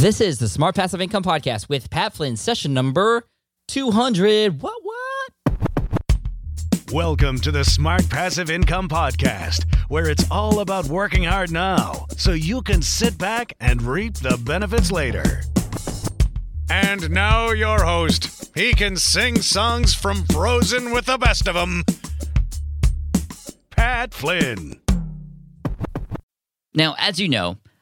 This is the Smart Passive Income Podcast with Pat Flynn, session number 200. What, what? Welcome to the Smart Passive Income Podcast, where it's all about working hard now so you can sit back and reap the benefits later. And now, your host. He can sing songs from Frozen with the best of them. Pat Flynn. Now, as you know,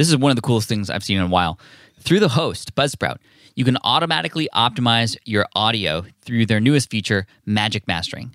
this is one of the coolest things I've seen in a while. Through the host, Buzzsprout, you can automatically optimize your audio through their newest feature, Magic Mastering.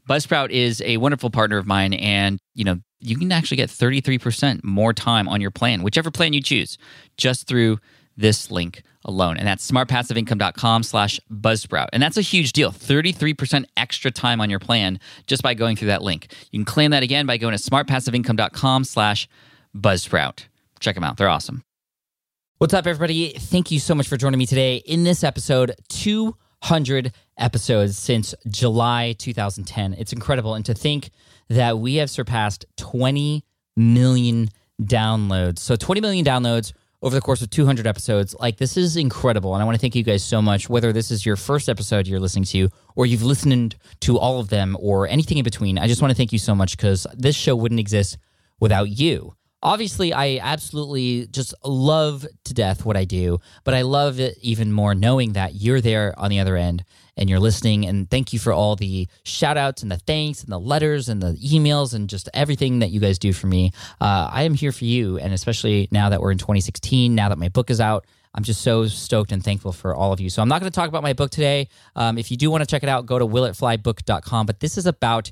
Buzzsprout is a wonderful partner of mine, and you know you can actually get 33% more time on your plan, whichever plan you choose, just through this link alone. And that's smartpassiveincome.com slash buzzsprout. And that's a huge deal. 33% extra time on your plan just by going through that link. You can claim that again by going to smartpassiveincome.com slash buzzsprout. Check them out. They're awesome. What's up, everybody? Thank you so much for joining me today in this episode. 200 episodes since July 2010. It's incredible. And to think that we have surpassed 20 million downloads. So 20 million downloads over the course of 200 episodes. Like, this is incredible. And I want to thank you guys so much, whether this is your first episode you're listening to, or you've listened to all of them, or anything in between. I just want to thank you so much because this show wouldn't exist without you. Obviously, I absolutely just love to death what I do, but I love it even more knowing that you're there on the other end and you're listening. And thank you for all the shout outs and the thanks and the letters and the emails and just everything that you guys do for me. Uh, I am here for you. And especially now that we're in 2016, now that my book is out, I'm just so stoked and thankful for all of you. So I'm not going to talk about my book today. Um, if you do want to check it out, go to willitflybook.com. But this is about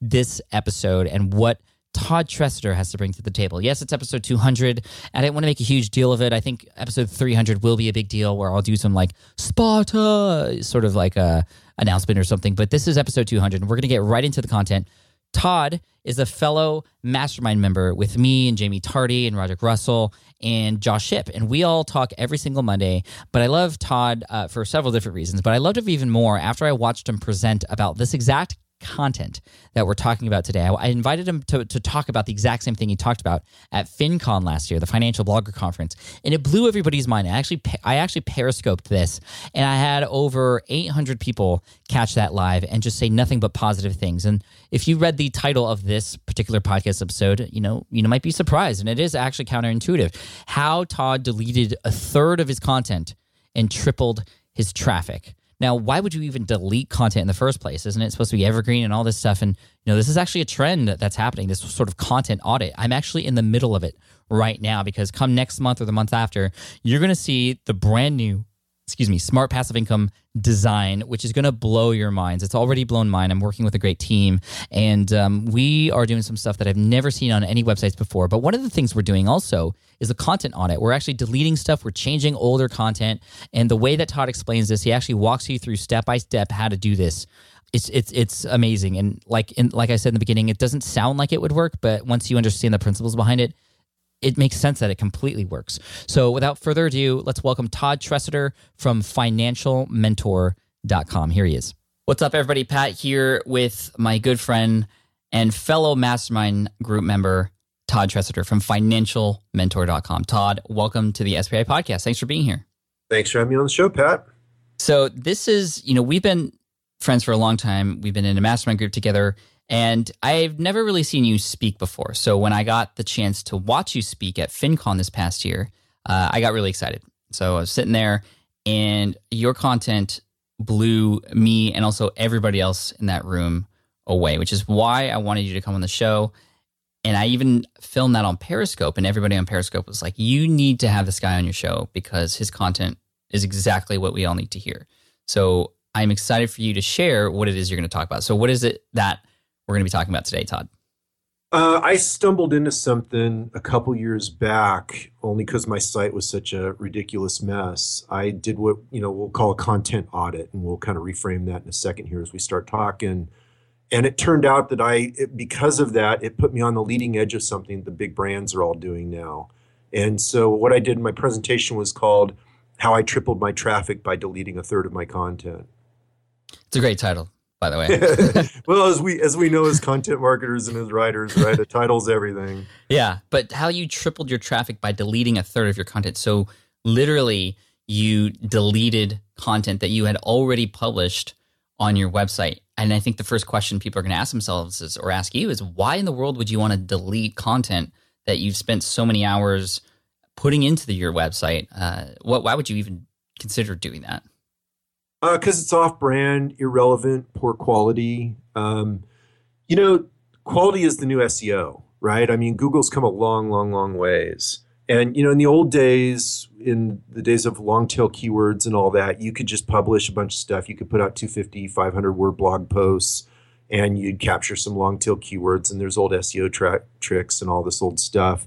this episode and what Todd Tresidder has to bring to the table. Yes, it's episode 200. I didn't want to make a huge deal of it. I think episode 300 will be a big deal where I'll do some like Sparta sort of like a announcement or something. But this is episode 200, and we're going to get right into the content. Todd is a fellow mastermind member with me and Jaime Tardy and Roderick Russell and Josh Shipp. And we all talk every single Monday. But I love Todd uh, for several different reasons. But I loved him even more after I watched him present about this exact content that we're talking about today. I, I invited him to, to talk about the exact same thing he talked about at FinCon last year, the financial blogger conference, and it blew everybody's mind. I actually I actually periscoped this, and I had over 800 people catch that live and just say nothing but positive things. And if you read the title of this particular podcast episode, you know you might be surprised, and it is actually counterintuitive how Todd deleted a third of his content and tripled his traffic. Now, why would you even delete content in the first place? Isn't it supposed to be evergreen and all this stuff? And you know, this is actually a trend that's happening. This sort of content audit. I'm actually in the middle of it right now because come next month or the month after, you're going to see the brand new excuse me, smart passive income design, which is going to blow your minds. It's already blown mine. I'm working with a great team, and um, we are doing some stuff that I've never seen on any websites before. But one of the things we're doing also is a content audit. We're actually deleting stuff, we're changing older content. And the way that Todd explains this, he actually walks you through step by step how to do this it's it's it's amazing and like in like I said in the beginning, it doesn't sound like it would work, but once you understand the principles behind it, it makes sense that it completely works. So without further ado, let's welcome Todd Tresidder from financialmentor.com. Here he is. What's up, everybody? Pat here with my good friend and fellow mastermind group member Todd Tresidder from financialmentor.com. Todd, welcome to the SPI podcast. Thanks for being here. Thanks for having me on the show, Pat. So, this is, you know, we've been friends for a long time. We've been in a mastermind group together, and I've never really seen you speak before. So, when I got the chance to watch you speak at FinCon this past year, uh, I got really excited. So, I was sitting there, and your content blew me and also everybody else in that room away, which is why I wanted you to come on the show. And I even filmed that on Periscope, and everybody on Periscope was like, You need to have this guy on your show because his content is exactly what we all need to hear. So I'm excited for you to share what it is you're going to talk about. So, what is it that we're going to be talking about today, Todd? Uh, I stumbled into something a couple years back only because my site was such a ridiculous mess. I did what you know we'll call a content audit, and we'll kind of reframe that in a second here as we start talking. And it turned out that I, it, because of that, it put me on the leading edge of something the big brands are all doing now. And so what I did in my presentation was called "How I Tripled My Traffic by Deleting a Third of My Content." It's a great title by the way. well, as we as we know as content marketers and as writers, right? the title's everything. Yeah, but how you tripled your traffic by deleting a third of your content. So literally, you deleted content that you had already published on your website. And I think the first question people are going to ask themselves is, or ask you is, why in the world would you want to delete content that you've spent so many hours putting into the, your website? Uh, what? Why would you even consider doing that? Because uh, it's off-brand, irrelevant, poor quality. Um, you know, quality is the new SEO, right? I mean, Google's come a long, long, long ways. And you know, in the old days, in the days of long tail keywords and all that, you could just publish a bunch of stuff. You could put out 250, 500 word blog posts, and you'd capture some long tail keywords. And there's old SEO tra- tricks and all this old stuff.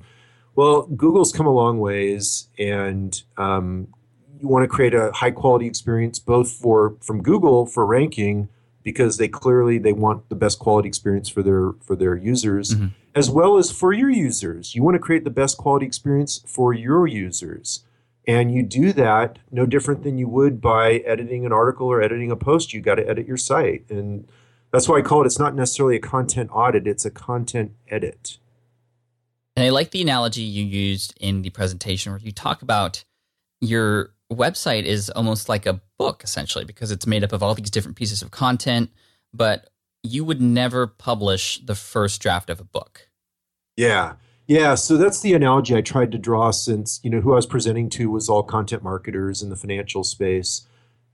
Well, Google's come a long ways, and um, you want to create a high quality experience both for from Google for ranking because they clearly they want the best quality experience for their for their users mm-hmm. as well as for your users. You want to create the best quality experience for your users. And you do that no different than you would by editing an article or editing a post. You got to edit your site. And that's why I call it it's not necessarily a content audit, it's a content edit. And I like the analogy you used in the presentation where you talk about your website is almost like a book essentially because it's made up of all these different pieces of content, but you would never publish the first draft of a book. Yeah. Yeah, so that's the analogy I tried to draw since, you know, who I was presenting to was all content marketers in the financial space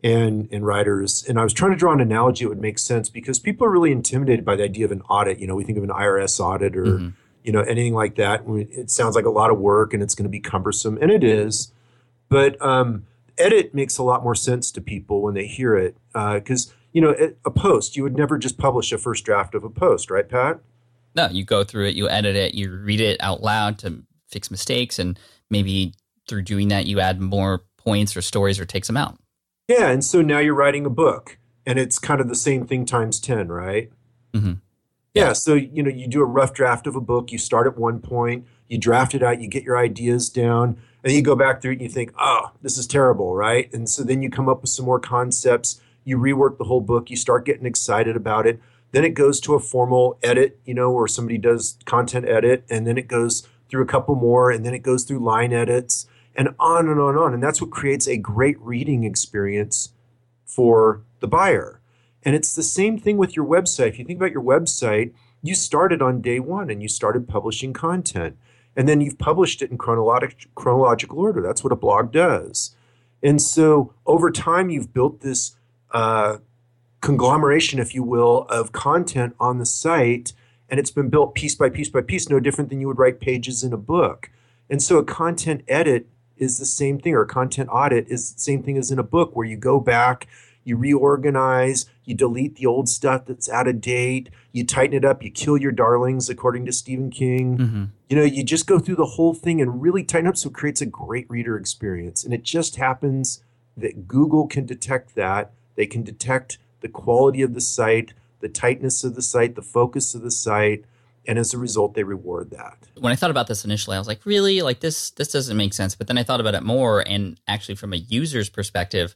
and and writers and I was trying to draw an analogy that would make sense because people are really intimidated by the idea of an audit, you know, we think of an IRS audit or mm-hmm. you know, anything like that. It sounds like a lot of work and it's going to be cumbersome and it is but um, edit makes a lot more sense to people when they hear it because uh, you know a post you would never just publish a first draft of a post, right, Pat? No, you go through it, you edit it, you read it out loud to fix mistakes, and maybe through doing that you add more points or stories or takes them out. Yeah, and so now you're writing a book, and it's kind of the same thing times ten, right? Mm-hmm. Yeah, so you know you do a rough draft of a book. You start at one point, you draft it out, you get your ideas down and you go back through it and you think, oh, this is terrible, right? And so then you come up with some more concepts, you rework the whole book, you start getting excited about it. Then it goes to a formal edit, you know, where somebody does content edit, and then it goes through a couple more, and then it goes through line edits, and on and on and on. And that's what creates a great reading experience for the buyer. And it's the same thing with your website. If you think about your website, you started on day one and you started publishing content and then you've published it in chronologic, chronological order. That's what a blog does. And so over time, you've built this uh, conglomeration, if you will, of content on the site, and it's been built piece by piece by piece, no different than you would write pages in a book. And so a content edit is the same thing, or a content audit is the same thing as in a book, where you go back you reorganize, you delete the old stuff that's out of date, you tighten it up, you kill your darlings, according to Stephen King. Mm-hmm. You know, you just go through the whole thing and really tighten up so it creates a great reader experience. And it just happens that Google can detect that. They can detect the quality of the site, the tightness of the site, the focus of the site. And as a result, they reward that. When I thought about this initially, I was like, really? Like this this doesn't make sense. But then I thought about it more and actually from a user's perspective,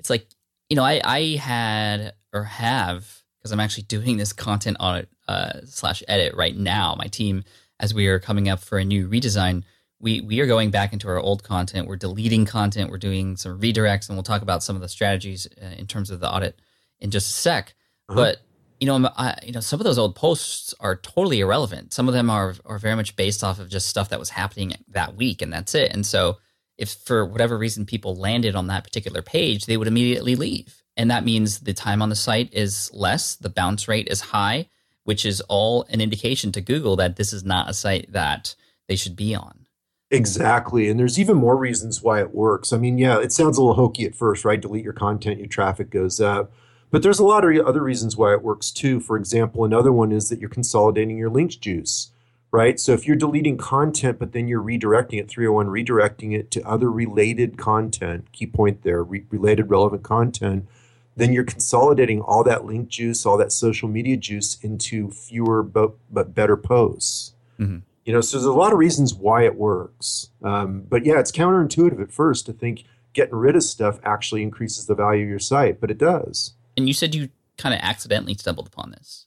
it's like you know, I, I had or have because I'm actually doing this content audit uh, slash edit right now. My team, as we are coming up for a new redesign, we we are going back into our old content. We're deleting content. We're doing some redirects, and we'll talk about some of the strategies uh, in terms of the audit in just a sec. Uh-huh. But you know, I, you know, some of those old posts are totally irrelevant. Some of them are are very much based off of just stuff that was happening that week, and that's it. And so, if for whatever reason people landed on that particular page, they would immediately leave, and that means the time on the site is less, the bounce rate is high, which is all an indication to Google that this is not a site that they should be on. Exactly. And there's even more reasons why it works. I mean, yeah, it sounds a little hokey at first, right? Delete your content, your traffic goes up. But there's a lot of other reasons why it works too. For example, another one is that you're consolidating your links juice, right? So if you're deleting content, but then you're redirecting it, 301, redirecting it to other related content, key point there, re- related relevant content, then you're consolidating all that link juice, all that social media juice into fewer but, but better posts. Mm-hmm. You know, so there's a lot of reasons why it works. Um, but yeah, it's counterintuitive at first to think getting rid of stuff actually increases the value of your site, but it does. And you said you kind of accidentally stumbled upon this.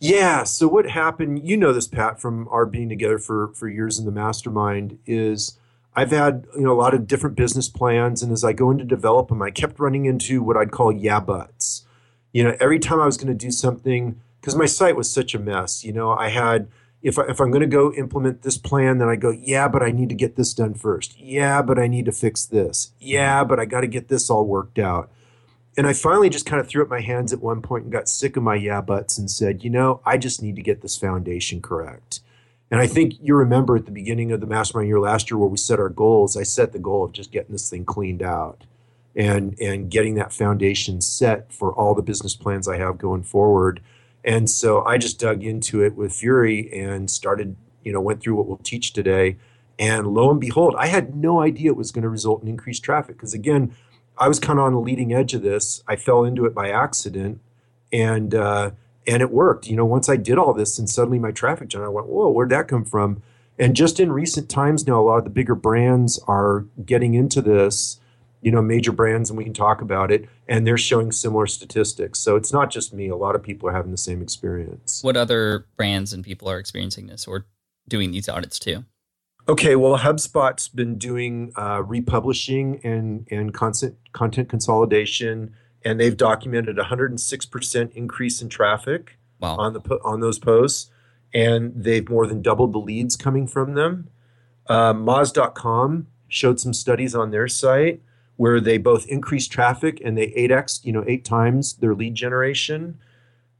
Yeah. So what happened? You know this, Pat, from our being together for for years in the mastermind. Is I've had you know a lot of different business plans, and as I go into develop them, I kept running into what I'd call yeah buts. You know, every time I was going to do something, because my site was such a mess. You know, I had if, I, if I'm going to go implement this plan, then I go, yeah, but I need to get this done first. Yeah, but I need to fix this. Yeah, but I got to get this all worked out. And I finally just kind of threw up my hands at one point and got sick of my yeah buts and said, you know, I just need to get this foundation correct. And I think you remember at the beginning of the mastermind year last year where we set our goals, I set the goal of just getting this thing cleaned out and and getting that foundation set for all the business plans I have going forward and so I just dug into it with fury and started, you know, went through what we'll teach today. And lo and behold, I had no idea it was going to result in increased traffic. Because again, I was kind of on the leading edge of this. I fell into it by accident, and uh, and it worked. You know, once I did all this, and suddenly my traffic jumped. I went, "Whoa, where'd that come from?" And just in recent times now, a lot of the bigger brands are getting into this you know major brands and we can talk about it and they're showing similar statistics so it's not just me a lot of people are having the same experience what other brands and people are experiencing this or doing these audits too okay well hubspot's been doing uh, republishing and and content content consolidation and they've documented 106% increase in traffic wow. on the on those posts and they've more than doubled the leads coming from them uh, moz.com showed some studies on their site where they both increased traffic and they 8x, you know, eight times their lead generation.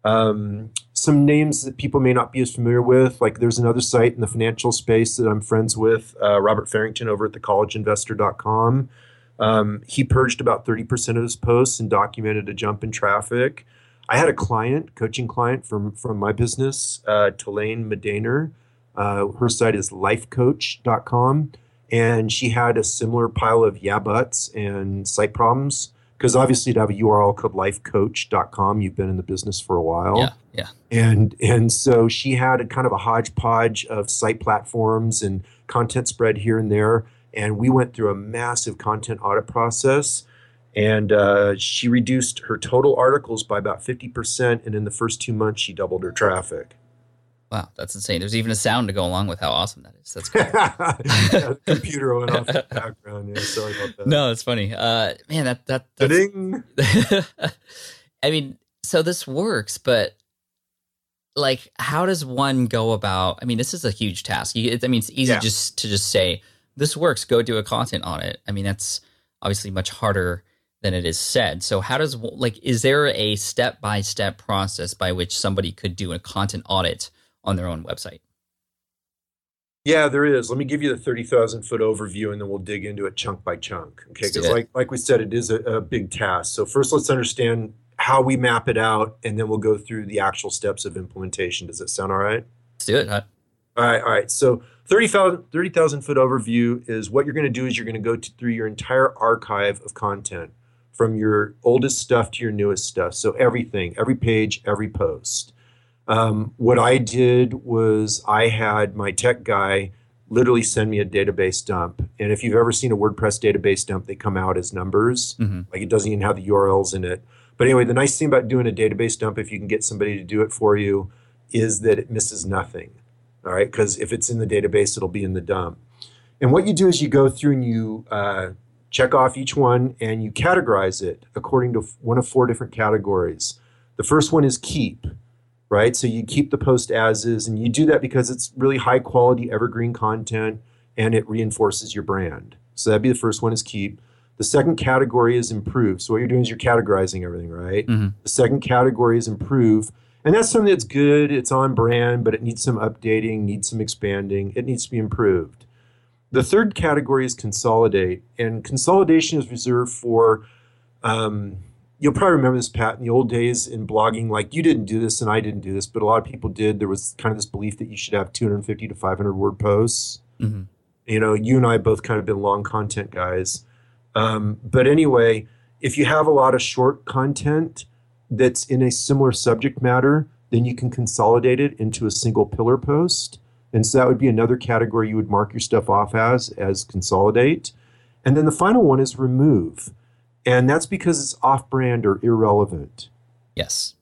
Um, some names that people may not be as familiar with, like there's another site in the financial space that I'm friends with, uh, Robert Farrington over at thecollegeinvestor.com. Um, he purged about 30% of his posts and documented a jump in traffic. I had a client, coaching client from, from my business, uh, Tulane Medaner. Uh, her site is lifecoach.com and she had a similar pile of yeah buts and site problems. Because obviously to have a url called lifecoach.com you've been in the business for a while. Yeah yeah. And and so she had a kind of a hodgepodge of site platforms and content spread here and there and we went through a massive content audit process and uh, she reduced her total articles by about 50% and in the first two months she doubled her traffic Wow, that's insane. There's even a sound to go along with how awesome that is. That's cool. computer went off in the background. Yeah, sorry about that. No, it's funny. Uh, man, that that that's, I mean, so this works, but like, how does one go about? I mean, this is a huge task. You, I mean, it's easy yeah. just to just say this works. Go do a content audit. I mean, that's obviously much harder than it is said. So, how does like is there a step by step process by which somebody could do a content audit? on their own website? Yeah, there is. Let me give you the 30,000 foot overview and then we'll dig into it chunk by chunk. Okay. Because, like, like we said, it is a, a big task. So, first, let's understand how we map it out and then we'll go through the actual steps of implementation. Does that sound all right? Let's do it. All right. All right. So, 30,000 30, foot overview is what you're going to do is you're going to go to, through your entire archive of content from your oldest stuff to your newest stuff. So, everything, every page, every post. Um, what I did was I had my tech guy literally send me a database dump. And if you've ever seen a WordPress database dump, they come out as numbers. Mm-hmm. Like it doesn't even have the URLs in it. But anyway, the nice thing about doing a database dump, if you can get somebody to do it for you, is that it misses nothing. All right, because if it's in the database, it'll be in the dump. And what you do is you go through and you uh, check off each one and you categorize it according to one of four different categories. The first one is keep, right? So you keep the post as is, and you do that because it's really high quality evergreen content and it reinforces your brand. So that'd be the first one is keep. The second category is improve. So what you're doing is you're categorizing everything, right? Mm-hmm. The second category is improve. And that's something that's good, it's on brand, but it needs some updating, needs some expanding, it needs to be improved. The third category is consolidate, and consolidation is reserved for. Um, you'll probably remember this, Pat. In the old days in blogging, like you didn't do this and I didn't do this, but a lot of people did. There was kind of this belief that you should have 250 to 500 word posts. Mm-hmm. You know, you and I both kind of been long content guys. Um, but anyway, if you have a lot of short content that's in a similar subject matter, then you can consolidate it into a single pillar post. And so that would be another category you would mark your stuff off as, as consolidate. And then the final one is remove. And that's because it's off brand or irrelevant. Yes.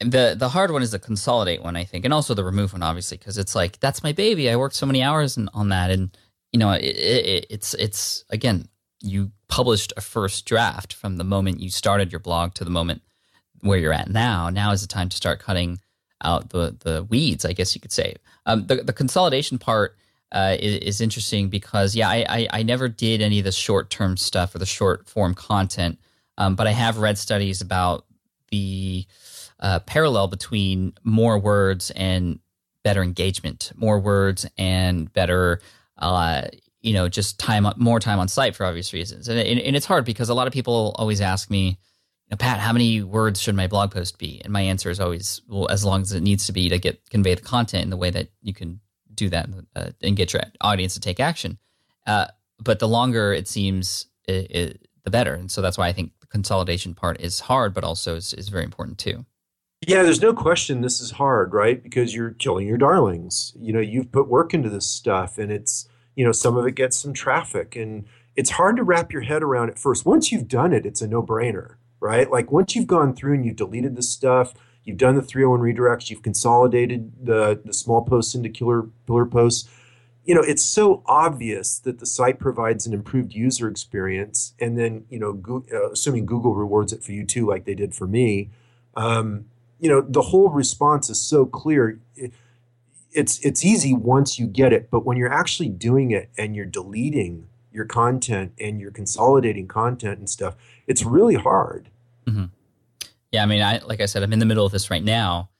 And the the hard one is the consolidate one, I think, and also the remove one, obviously, because it's like that's my baby. I worked so many hours in, on that, and you know, it, it, it's it's again, you published a first draft from the moment you started your blog to the moment where you're at now. Now is the time to start cutting out the the weeds, I guess you could say. Um, the the consolidation part uh, is, is, interesting because yeah, I, I, I never did any of the short term stuff or the short form content, um, but I have read studies about the uh, parallel between more words and better engagement, more words and better. Uh, you know, just time more time on site for obvious reasons, and, and it's hard because a lot of people always ask me, know, Pat, how many words should my blog post be? And my answer is always, well, as long as it needs to be to get convey the content in the way that you can do that uh, and get your audience to take action. Uh, but the longer it seems, it, it, the better. And so that's why I think the consolidation part is hard, but also is, is very important too. Yeah, there's no question this is hard, right? Because you're killing your darlings. You know, you've put work into this stuff and it's, you know, some of it gets some traffic and it's hard to wrap your head around at first. Once you've done it, it's a no brainer right? Like once you've gone through and you've deleted the stuff, you've done the 301 redirects, you've consolidated the, the small posts into killer pillar posts. You know, it's so obvious that the site provides an improved user experience, and then you know, go, uh, assuming Google rewards it for you too, like they did for me. Um, you know, the whole response is so clear. It, it's it's easy once you get it, but when you're actually doing it and you're deleting your content and you're consolidating content and stuff, it's really hard. Mm-hmm. Yeah, I mean, I like I said, I'm in the middle of this right now,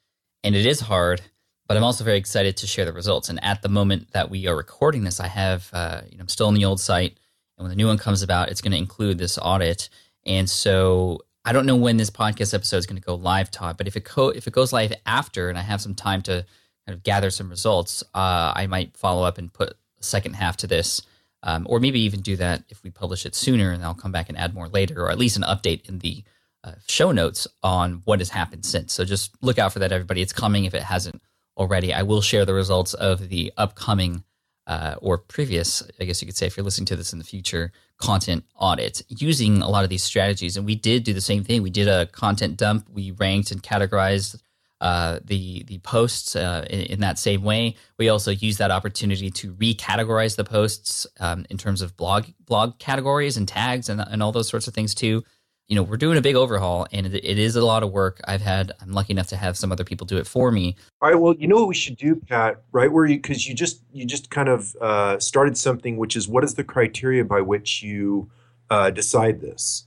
and it is hard. But I'm also very excited to share the results. And at the moment that we are recording this, I have, uh, you know, I'm still on the old site, and when the new one comes about, it's going to include this audit. And so I don't know when this podcast episode is going to go live, Todd. But if it co- if it goes live after, and I have some time to kind of gather some results, uh, I might follow up and put a second half to this um, or maybe even do that if we publish it sooner, and I'll come back and add more later, or at least an update in the uh, show notes on what has happened since. So just look out for that, everybody. It's coming if it hasn't already. I will share the results of the upcoming uh, or previous, I guess you could say, if you're listening to this in the future, content audit using a lot of these strategies. And we did do the same thing. We did a content dump. We ranked and categorized uh, the the posts uh, in, in, that same way. We also use that opportunity to recategorize the posts um, in terms of blog blog categories and tags and, and all those sorts of things too. You know, we're doing a big overhaul, and it, it is a lot of work. I've had I'm lucky enough to have some other people do it for me. All right. Well, you know what we should do, Pat? Right where you because you just you just kind of uh, started something, which is what is the criteria by which you uh, decide this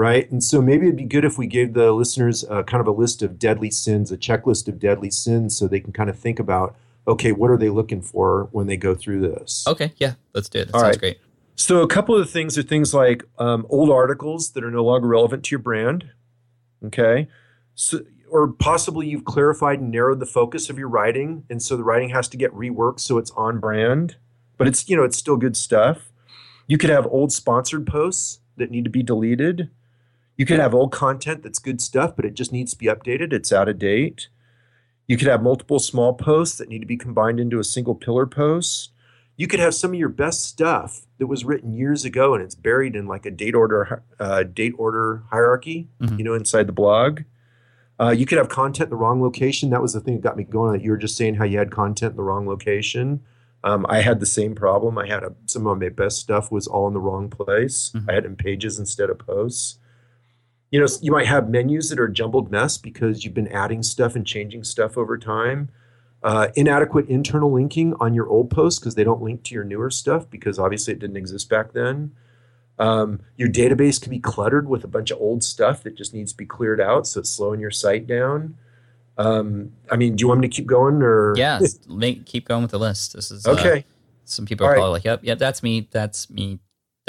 right? And so maybe it'd be good if we gave the listeners uh, kind of a list of deadly sins, a checklist of deadly sins, so they can kind of think about, okay, what are they looking for when they go through this? Okay, yeah, let's do it. That All sounds right. great. So a couple of the things are things like um, old articles that are no longer relevant to your brand, okay? So, or possibly you've clarified and narrowed the focus of your writing, and so the writing has to get reworked so it's on brand, but it's you know it's still good stuff. You could have old sponsored posts that need to be deleted you could have old content that's good stuff, but it just needs to be updated. It's out of date. You could have multiple small posts that need to be combined into a single pillar post. You could have some of your best stuff that was written years ago and it's buried in like a date order uh, date order hierarchy, mm-hmm. you know, inside the blog. Uh, you could have content in the wrong location. That was the thing that got me going. That you were just saying how you had content in the wrong location. Um, I had the same problem. I had a, some of my best stuff was all in the wrong place. Mm-hmm. I had in pages instead of posts. You know, you might have menus that are a jumbled mess because you've been adding stuff and changing stuff over time. Uh, inadequate internal linking on your old posts because they don't link to your newer stuff because obviously it didn't exist back then. Um, your database can be cluttered with a bunch of old stuff that just needs to be cleared out, so it's slowing your site down. Um, I mean, do you want me to keep going or? Yeah, make, keep going with the list. This is uh, okay. Uh, some people are probably right. like, "Yep, yep, that's me. That's me."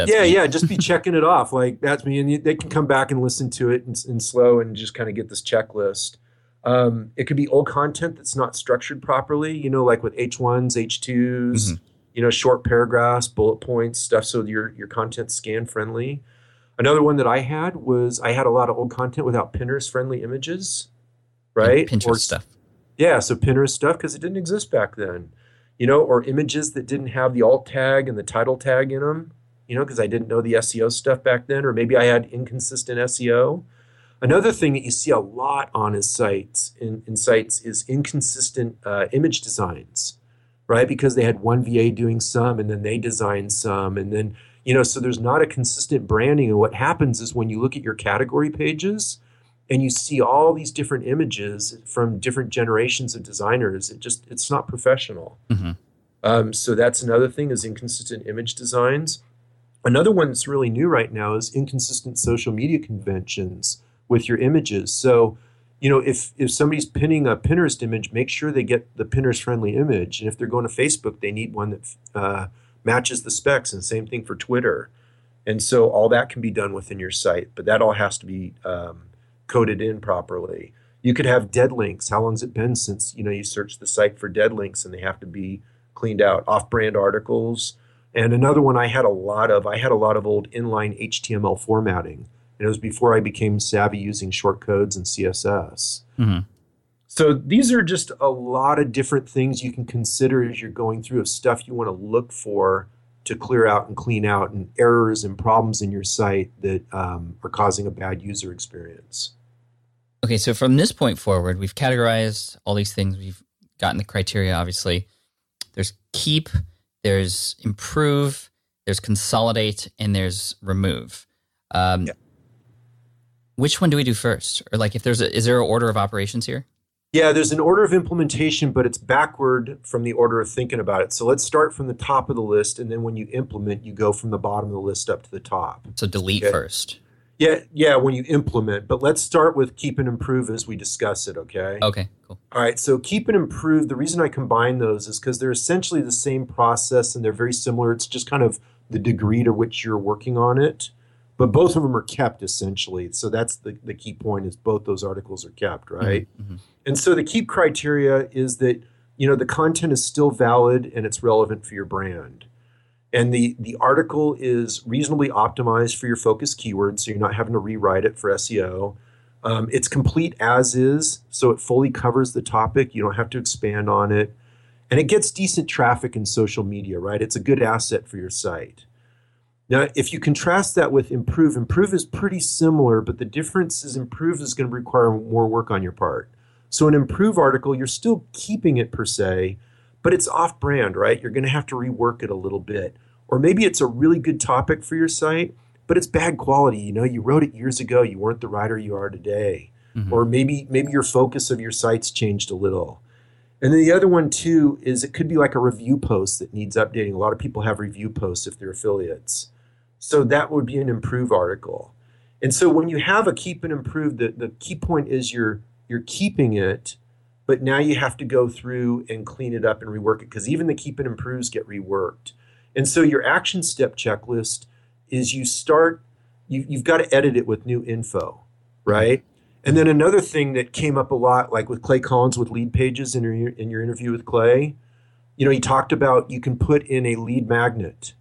That's yeah, me. yeah. Just be checking it off. Like that's me, and they can come back and listen to it in, in slow and just kind of get this checklist. Um, it could be old content that's not structured properly, you know, like with H1s, H2s, mm-hmm. you know, short paragraphs, bullet points, stuff so your your content's scan friendly. Another one that I had was I had a lot of old content without Pinterest friendly images, right? Pinterest or, stuff. Yeah, so Pinterest stuff because it didn't exist back then, you know, or images that didn't have the alt tag and the title tag in them, you know, because I didn't know the SEO stuff back then, or maybe I had inconsistent SEO. Another thing that you see a lot on his sites in, in sites is inconsistent uh, image designs, right? Because they had one VA doing some and then they designed some and then you know so there's not a consistent branding and what happens is when you look at your category pages and you see all these different images from different generations of designers it just it's not professional mm-hmm. um, so that's another thing is inconsistent image designs another one that's really new right now is inconsistent social media conventions with your images. So, you know, if if somebody's pinning a Pinterest image, make sure they get the Pinterest friendly image. And if they're going to Facebook, they need one that uh, matches the specs. And same thing for Twitter. And so all that can be done within your site, but that all has to be um, coded in properly. You could have dead links. How long has it been since you know you searched the site for dead links, and they have to be cleaned out? Off-brand articles. And another one I had a lot of. I had a lot of old inline HTML formatting and it was before I became savvy using short codes and CSS. Mm-hmm. So these are just a lot of different things you can consider as you're going through of stuff you want to look for to clear out and clean out and errors and problems in your site that um, are causing a bad user experience. Okay, so from this point forward, we've categorized all these things. We've gotten the criteria, obviously. There's keep, there's improve, there's consolidate, and there's remove. Um, yeah which one do we do first? Or like if there's a is there an order of operations here? Yeah, there's an order of implementation, but it's backward from the order of thinking about it. So let's start from the top of the list, and then when you implement, you go from the bottom of the list up to the top. So delete okay? first. Yeah, yeah, when you implement. But let's start with keep and improve as we discuss it, okay? Okay, cool. All right, so keep and improve, the reason I combine those is because they're essentially the same process and they're very similar. It's just kind of the degree to which you're working on it but both of them are kept essentially. So that's the, the key point is both those articles are kept, mm-hmm, right? Mm-hmm. And so the keep criteria is that you know the content is still valid and it's relevant for your brand. And the the article is reasonably optimized for your focus keywords, so you're not having to rewrite it for SEO. Um, it's complete as is, so it fully covers the topic. You don't have to expand on it. And it gets decent traffic in social media, right? It's a good asset for your site. Now, if you contrast that with improve, improve is pretty similar, but the difference is improve is going to require more work on your part. So, an improve article, you're still keeping it per se, but it's off brand, right? You're going to have to rework it a little bit. Or maybe it's a really good topic for your site, but it's bad quality. You know, you wrote it years ago, you weren't the writer you are today. Mm-hmm. Or maybe maybe your focus of your site's changed a little. And then the other one too is it could be like a review post that needs updating. A lot of people have review posts if they're affiliates. So that would be an improve article. And so when you have a keep and improve, the, the key point is you're you're keeping it, but now you have to go through and clean it up and rework it because even the keep and improves get reworked. And so your action step checklist is you start you, you've got to edit it with new info, right? And then another thing that came up a lot, like with Clay Collins with Leadpages in your in your interview with Clay, you know, he talked about you can put in a lead magnet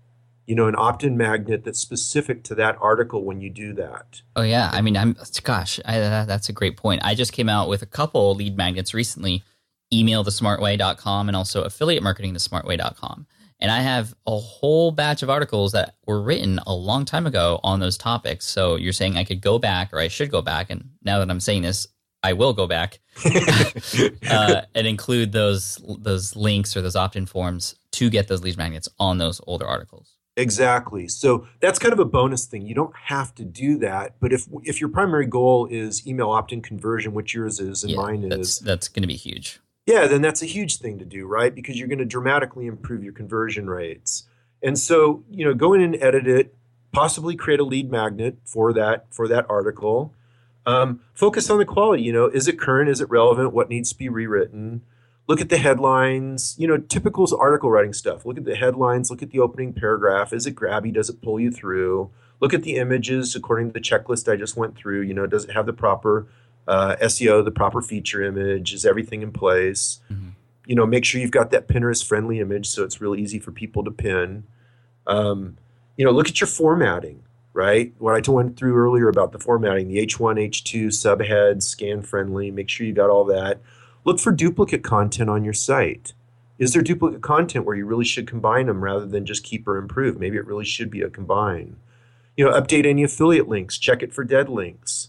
you know, an opt-in magnet that's specific to that article when you do that. Oh yeah, I mean, I'm gosh, I, that's a great point. I just came out with a couple lead magnets recently, emailthesmartway.com and also affiliate marketing thesmartway.com. And I have a whole batch of articles that were written a long time ago on those topics. So you're saying I could go back or I should go back and now that I'm saying this, I will go back uh, and include those those links or those opt-in forms to get those lead magnets on those older articles. Exactly. So that's kind of a bonus thing. You don't have to do that, but if if your primary goal is email opt-in conversion, which yours is and yeah, mine that's, is, that's going to be huge. Yeah, then that's a huge thing to do, right? Because you're going to dramatically improve your conversion rates. And so, you know, go in and edit it, possibly create a lead magnet for that for that article. Um, focus on the quality. You know, is it current? Is it relevant? What needs to be rewritten? Look at the headlines, you know, typical article writing stuff. Look at the headlines, look at the opening paragraph. Is it grabby? Does it pull you through? Look at the images according to the checklist I just went through. You know, does it have the proper uh, SEO, the proper feature image? Is everything in place? Mm-hmm. You know, make sure you've got that Pinterest friendly image so it's really easy for people to pin. Um, you know, look at your formatting, right? What I went through earlier about the formatting, the H1, H2, subheads, scan friendly, make sure you got all that Look for duplicate content on your site. Is there duplicate content where you really should combine them rather than just keep or improve? Maybe it really should be a combine. You know, update any affiliate links, check it for dead links.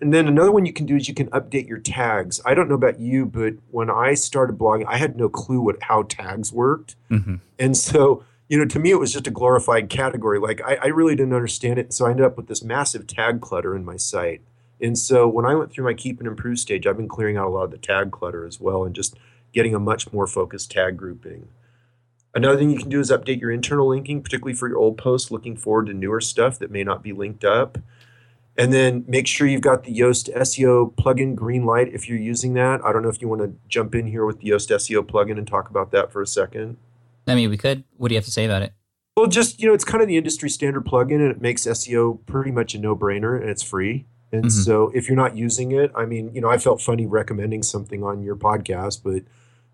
And then another one you can do is you can update your tags. I don't know about you, but when I started blogging, I had no clue what how tags worked. Mm-hmm. And so, you know, to me it was just a glorified category. Like I, I really didn't understand it. So I ended up with this massive tag clutter in my site. And so when I went through my keep and improve stage, I've been clearing out a lot of the tag clutter as well and just getting a much more focused tag grouping. Another thing you can do is update your internal linking, particularly for your old posts, looking forward to newer stuff that may not be linked up. And then make sure you've got the Yoast SEO plugin green light if you're using that. I don't know if you want to jump in here with the Yoast SEO plugin and talk about that for a second. I mean, we could. What do you have to say about it? Well, just, you know, it's kind of the industry standard plugin and it makes SEO pretty much a no brainer and it's free. And mm-hmm. so if you're not using it, I mean, you know, I felt funny recommending something on your podcast, but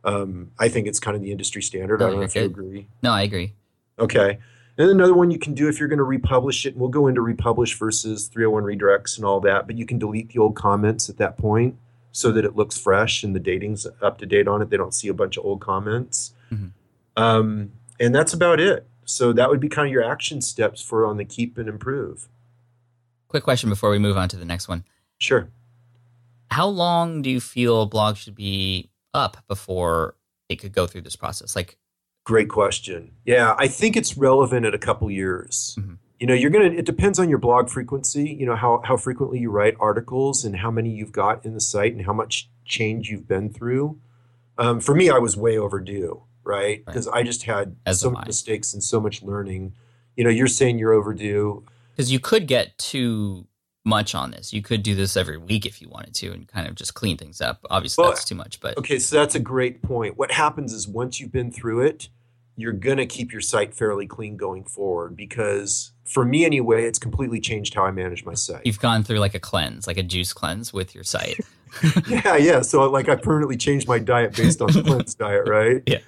um, I think it's kind of the industry standard. No, I don't know if good. you agree. No, I agree. Okay. And another one you can do if you're going to republish it, and we'll go into republish versus 301 redirects and all that, but you can delete the old comments at that point so that it looks fresh and the dating's up to date on it. They don't see a bunch of old comments. Mm-hmm. Um, and that's about it. So that would be kind of your action steps for on the keep and improve. Quick question before we move on to the next one. Sure. How long do you feel a blog should be up before it could go through this process? Like, great question. Yeah, I think it's relevant at a couple years. Mm-hmm. You know, you're gonna. It depends on your blog frequency. You know how how frequently you write articles and how many you've got in the site and how much change you've been through. Um, for me, I was way overdue, right? Because right. I just had As so many mistakes and so much learning. You know, you're saying you're overdue because you could get too much on this. You could do this every week if you wanted to and kind of just clean things up. Obviously, well, that's too much, but okay. So that's a great point. What happens is once you've been through it, you're gonna keep your site fairly clean going forward because for me anyway, it's completely changed how I manage my site. You've gone through like a cleanse, like a juice cleanse with your site. yeah, yeah. So like I permanently changed my diet based on the cleanse diet, right? Yeah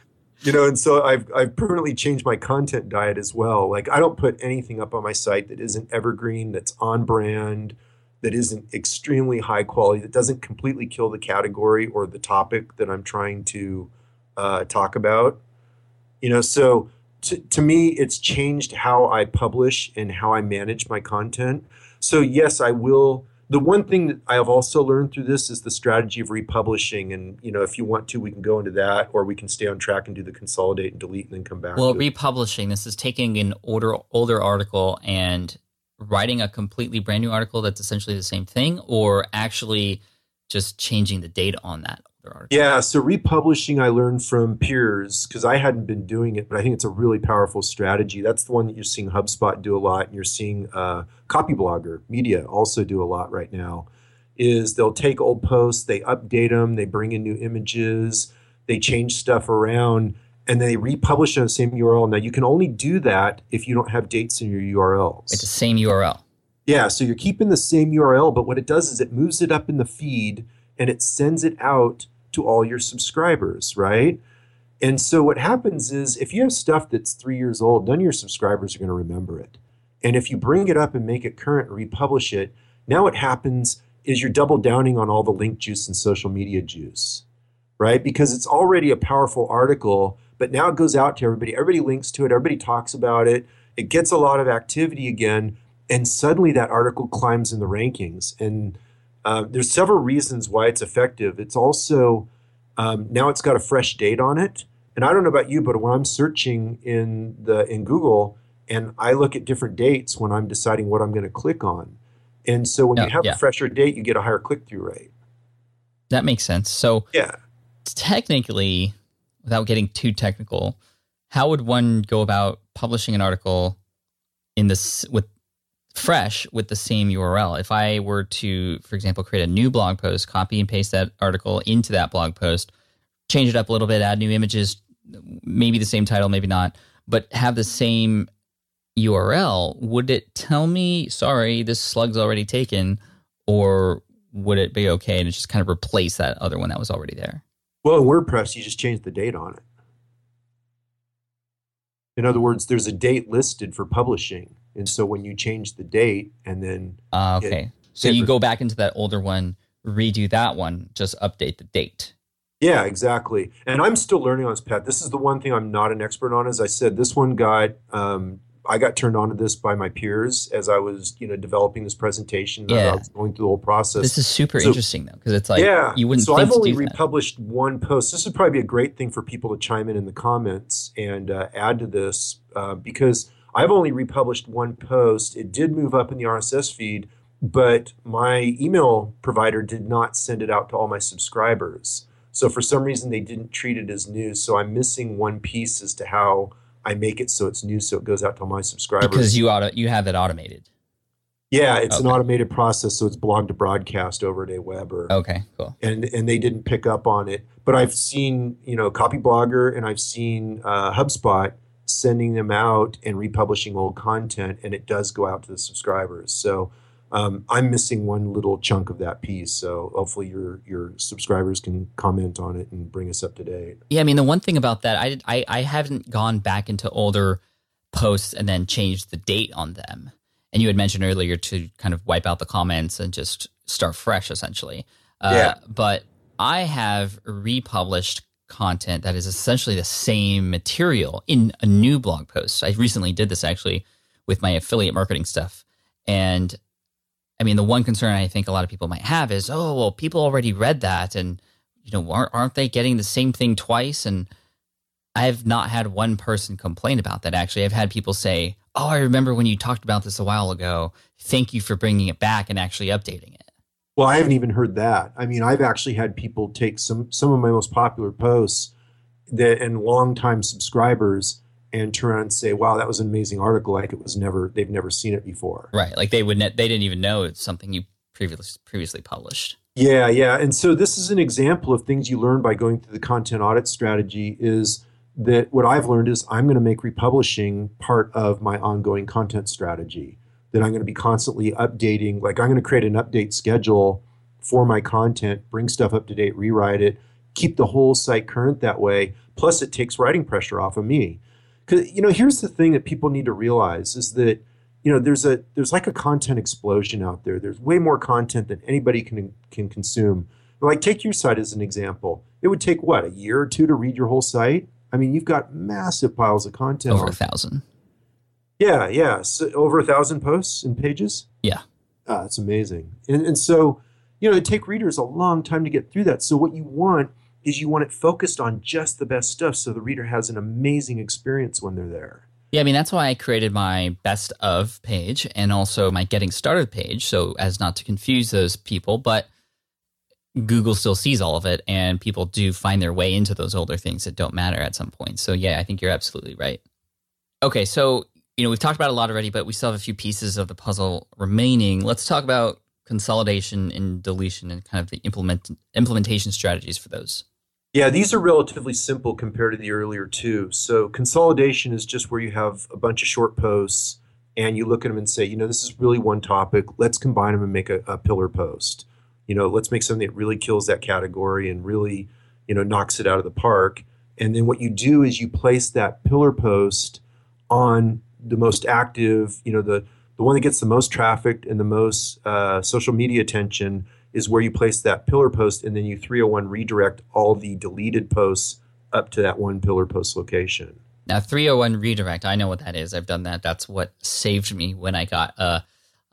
you know and so i've i've permanently changed my content diet as well. Like i don't put anything up on my site that isn't evergreen that's on brand that isn't extremely high quality that doesn't completely kill the category or the topic that i'm trying to uh, talk about. You know so to, to me it's changed how i publish and how i manage my content. So yes i will the one thing that I have also learned through this is the strategy of republishing. And, you know, if you want to, we can go into that or we can stay on track and do the consolidate and delete and then come back. Well, republishing, this is taking an older, older article and writing a completely brand new article that's essentially the same thing or actually just changing the date on that yeah, so republishing I learned from peers because I hadn't been doing it, but I think it's a really powerful strategy. That's the one that you're seeing HubSpot do a lot, and you're seeing uh, Copyblogger Media also do a lot right now. Is they'll take old posts, they update them, they bring in new images, they change stuff around, and they republish on the same URL. Now you can only do that if you don't have dates in your URLs. It's the same URL. Yeah, so you're keeping the same URL, but what it does is it moves it up in the feed and it sends it out to all your subscribers, right? And so what happens is if you have stuff that's three years old, none of your subscribers are going to remember it. And if you bring it up and make it current republish it, now what happens is you're double downing on all the link juice and social media juice, right? Because it's already a powerful article, but now it goes out to everybody. Everybody links to it, everybody talks about it, it gets a lot of activity again, and suddenly that article climbs in the rankings. And Um, there's several reasons why it's effective. It's also um, now it's got a fresh date on it. And I don't know about you, but when I'm searching in the in Google and I look at different dates when I'm deciding what I'm going to click on, and so when you have yeah. a fresher date, you get a higher click through rate. That makes sense. So yeah, technically, without getting too technical, how would one go about publishing an article in this with fresh with the same URL? If I were to, for example, create a new blog post, copy and paste that article into that blog post, change it up a little bit, add new images, maybe the same title, maybe not, but have the same URL, would it tell me, sorry, this slug's already taken, or would it be okay to just kind of replace that other one that was already there? Well, WordPress, you just change the date on it. In other words, there's a date listed for publishing. And so when you change the date and then. Uh, okay. It, so you go back into that older one, redo that one, just update the date. Yeah, exactly. And I'm still learning on this, Pat. This is the one thing I'm not an expert on. As I said, this one got um, I got turned on to this by my peers as I was, you know, developing this presentation. Yeah. I was going through the whole process. This is super so, interesting though, because it's like yeah. you wouldn't. So I've only republished one post. This would probably be a great thing for people to chime in in the comments and uh, add to this uh, because I've only republished one post. It did move up in the RSS feed, but my email provider did not send it out to all my subscribers. So for some reason, they didn't treat it as news. So I'm missing one piece as to how I make it so it's new, so it goes out to all my subscribers. Because you auto, you have it automated. Yeah, it's okay. an automated process, so it's blog to broadcast over at Aweber. Okay, cool. And and they didn't pick up on it, but I've seen you know Copy Blogger and I've seen uh, HubSpot sending them out and republishing old content, and it does go out to the subscribers. So um, I'm missing one little chunk of that piece. So hopefully your your subscribers can comment on it and bring us up to date. Yeah, I mean the one thing about that, I I, I haven't gone back into older posts and then changed the date on them. And you had mentioned earlier to kind of wipe out the comments and just start fresh, essentially. Uh, yeah. But I have republished content that is essentially the same material in a new blog post. I recently did this actually with my affiliate marketing stuff. And I mean, the one concern I think a lot of people might have is, oh, well, people already read that, and you know, aren't aren't they getting the same thing twice? And I've not had one person complain about that. Actually, I've had people say, "Oh, I remember when you talked about this a while ago. Thank you for bringing it back and actually updating it." Well, I haven't even heard that. I mean, I've actually had people take some some of my most popular posts that and longtime subscribers and turn around and say, "Wow, that was an amazing article." Like it was never they've never seen it before. Right. Like they would ne- they didn't even know it's something you previously previously published. Yeah, yeah. And so this is an example of things you learn by going through the content audit strategy is that what I've learned is I'm going to make republishing part of my ongoing content strategy. That I'm going to be constantly updating, like I'm going to create an update schedule for my content, bring stuff up to date, rewrite it, keep the whole site current that way. Plus, it takes writing pressure off of me. Because you know here's the thing that people need to realize is that you know there's a there's like a content explosion out there. There's way more content than anybody can can consume. Like take your site as an example. It would take what a year or two to read your whole site? I mean you've got massive piles of content. Over a thousand yeah yeah so over a thousand posts and pages yeah ah, that's amazing and, and so you know it take readers a long time to get through that so what you want is you want it focused on just the best stuff so the reader has an amazing experience when they're there. Yeah, I mean, that's why I created my best of page and also my getting started page, so as not to confuse those people, but Google still sees all of it and people do find their way into those older things that don't matter at some point. So, yeah, I think you're absolutely right. Okay, so, you know, we've talked about a lot already, but we still have a few pieces of the puzzle remaining. Let's talk about consolidation and deletion and kind of the implement implementation strategies for those. Yeah, these are relatively simple compared to the earlier two. So consolidation is just where you have a bunch of short posts and you look at them and say, you know, this is really one topic. Let's combine them and make a, a pillar post. You know, let's make something that really kills that category and really, you know, knocks it out of the park. And then what you do is you place that pillar post on the most active, you know, the the one that gets the most traffic and the most uh, social media attention is where you place that pillar post and then you 301 redirect all the deleted posts up to that one pillar post location. Now, 301 redirect, I know what that is. I've done that. That's what saved me when I got a,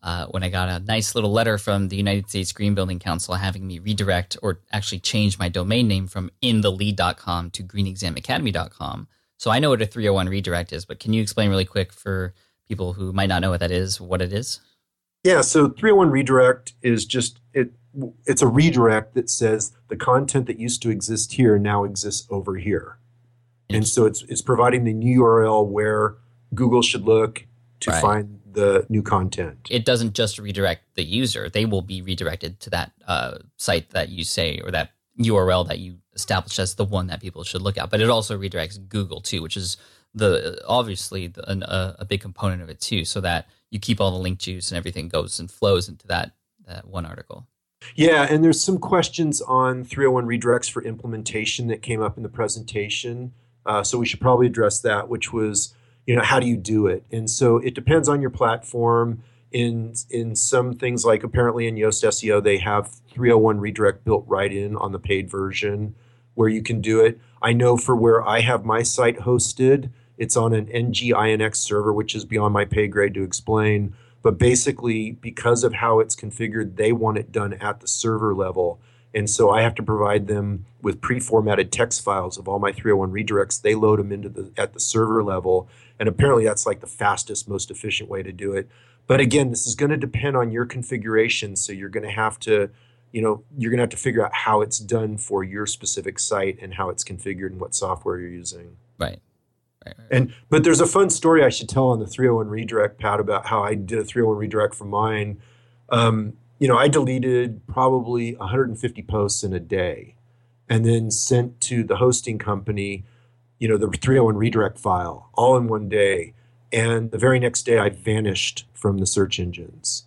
uh, when I got a nice little letter from the United States Green Building Council having me redirect or actually change my domain name from inthelead.com to greenexamacademy.com. So I know what a 301 redirect is, but can you explain really quick for people who might not know what that is, what it is? Yeah, so 301 redirect is just it it's a redirect that says the content that used to exist here now exists over here. And so it's it's providing the new URL where Google should look to right. find the new content. It doesn't just redirect the user; they will be redirected to that uh, site that you say or that URL that you establish as the one that people should look at. But it also redirects Google too, which is the obviously the, an, a, a big component of it too, so that you keep all the link juice and everything goes and flows into that that one article. Yeah, and there's some questions on 301 redirects for implementation that came up in the presentation. Uh, so we should probably address that, which was you know how do you do it and so it depends on your platform in in some things like apparently in yoast seo they have 301 redirect built right in on the paid version where you can do it i know for where i have my site hosted it's on an nginx server which is beyond my pay grade to explain but basically because of how it's configured they want it done at the server level and so I have to provide them with pre-formatted text files of all my 301 redirects. They load them into the at the server level, and apparently that's like the fastest, most efficient way to do it. But again, this is going to depend on your configuration. So you're going to have to, you know, you're going to have to figure out how it's done for your specific site and how it's configured and what software you're using. Right. Right, right. And but there's a fun story I should tell on the 301 redirect, Pat, about how I did a 301 redirect for mine. Um, you know, I deleted probably 150 posts in a day and then sent to the hosting company, you know, the 301 redirect file all in one day. And the very next day, I vanished from the search engines.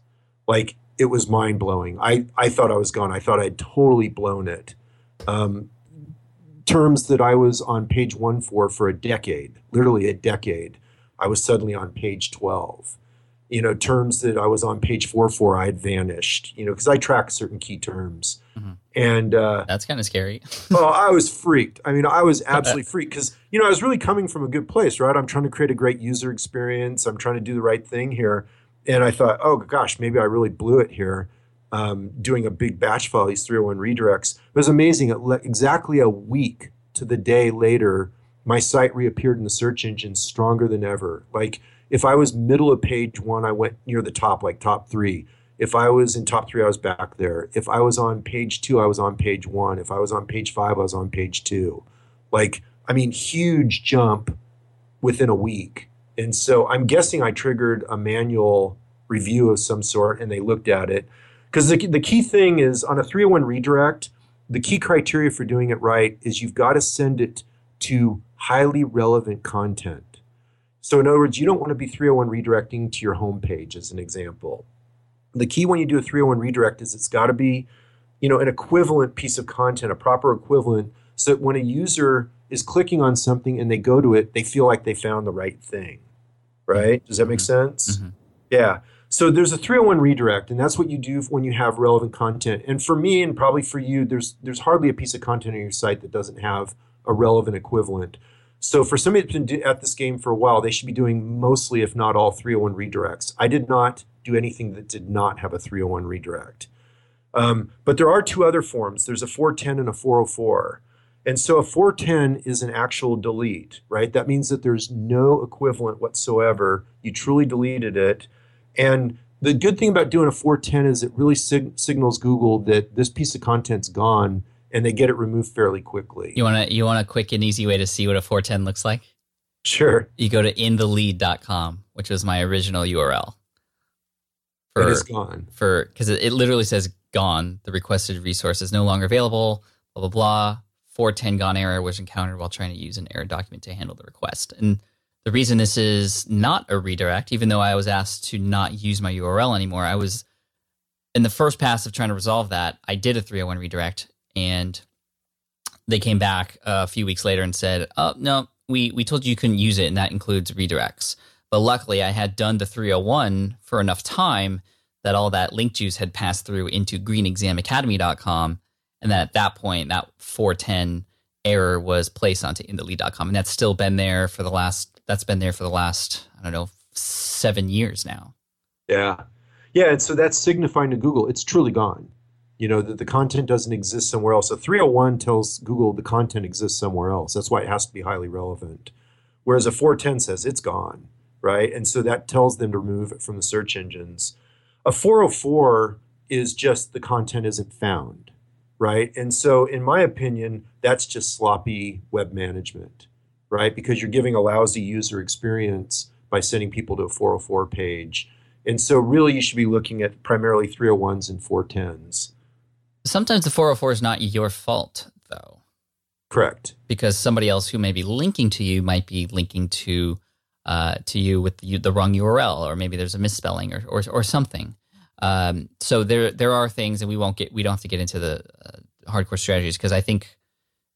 Like, it was mind blowing. I, I thought I was gone. I thought I'd totally blown it. Um, terms that I was on page one for for a decade, literally a decade, I was suddenly on page 12 you know terms that I was on page four for I had vanished you know because I track certain key terms mm-hmm. and uh, that's kind of scary. well, I was freaked. I mean, I was absolutely freaked because you know I was really coming from a good place, right? I'm trying to create a great user experience. I'm trying to do the right thing here, and I thought, oh gosh, maybe I really blew it here. Um, doing a big batch file, these 301 redirects. It was amazing. It le- exactly a week to the day later, my site reappeared in the search engine stronger than ever. Like if I was middle of page one, I went near the top, like top three. If I was in top three, I was back there. If I was on page two, I was on page one. If I was on page five, I was on page two. Like, I mean, huge jump within a week. And so I'm guessing I triggered a manual review of some sort and they looked at it. Because the, the key thing is on a 301 redirect, the key criteria for doing it right is you've got to send it to highly relevant content. So in other words, you don't want to be 301 redirecting to your home page as an example. The key when you do a 301 redirect is it's got to be, you know, an equivalent piece of content, a proper equivalent, so that when a user is clicking on something and they go to it, they feel like they found the right thing. Right? Does that make mm-hmm. sense? Mm-hmm. Yeah. So there's a 301 redirect, and that's what you do when you have relevant content. And for me, and probably for you, there's there's hardly a piece of content on your site that doesn't have a relevant equivalent. So for somebody that's been at this game for a while, they should be doing mostly, if not all, 301 redirects. I did not do anything that did not have a 301 redirect. Um, but there are two other forms. There's a 410 and a 404. And so a 410 is an actual delete, right? That means that there's no equivalent whatsoever. You truly deleted it. And the good thing about doing a 410 is it really sig- signals Google that this piece of content's gone and they get it removed fairly quickly. You want to you want a quick and easy way to see what a 410 looks like? Sure. You go to inthelead.com, which was my original URL. For, it is gone. For because it, it literally says gone. The requested resource is no longer available. Blah blah blah. 410 gone error was encountered while trying to use an error document to handle the request. And the reason this is not a redirect, even though I was asked to not use my URL anymore, I was in the first pass of trying to resolve that. I did a 301 redirect and they came back a few weeks later and said, "Oh no, we we told you you couldn't use it, and that includes redirects." But luckily, I had done the 301 for enough time that all that link juice had passed through into greenexamacademy.com, and that at that point, that 410 error was placed onto inthelead.com, and that's still been there for the last. That's been there for the last I don't know seven years now. Yeah, Yeah, and so that's signifying to Google it's truly gone. You know, that the content doesn't exist somewhere else. A 301 tells Google the content exists somewhere else. That's why it has to be highly relevant. Whereas a 410 says it's gone, right? And so that tells them to remove it from the search engines. A 404 is just the content isn't found, right? And so, in my opinion, that's just sloppy web management, right? Because you're giving a lousy user experience by sending people to a 404 page. And so, really, you should be looking at primarily 301s and 410s. Sometimes the 404 is not your fault, though. Correct. Because somebody else who may be linking to you might be linking to uh, to you with the, the, wrong URL, or maybe there's a misspelling or or, or something. Um, so there there are things, and we won't get we don't have to get into the uh, hardcore strategies because I think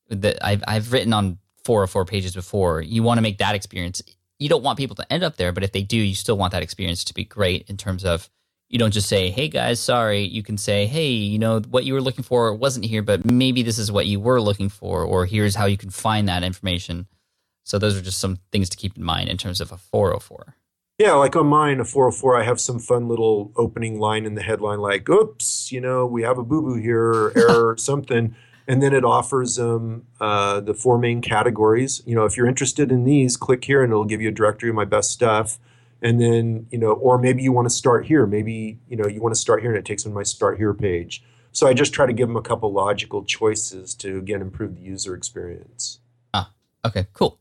that I've I've written on four or four pages before. You want to make that experience. You don't want people to end up there, but if they do, you still want that experience to be great in terms of you don't just say, "Hey guys, sorry." You can say, "Hey, you know what you were looking for wasn't here, but maybe this is what you were looking for, or here's how you can find that information." So those are just some things to keep in mind in terms of a 404. Yeah, like on mine, a 404, I have some fun little opening line in the headline, like, oops, you know, we have a boo boo here, or error, something. And then it offers them uh, the four main categories. You know, if you're interested in these, click here and it'll give you a directory of my best stuff. And then, you know, or maybe you want to start here. Maybe, you know, you want to start here and it takes them to my start here page. So I just try to give them a couple logical choices to, again, improve the user experience. Ah, okay, cool.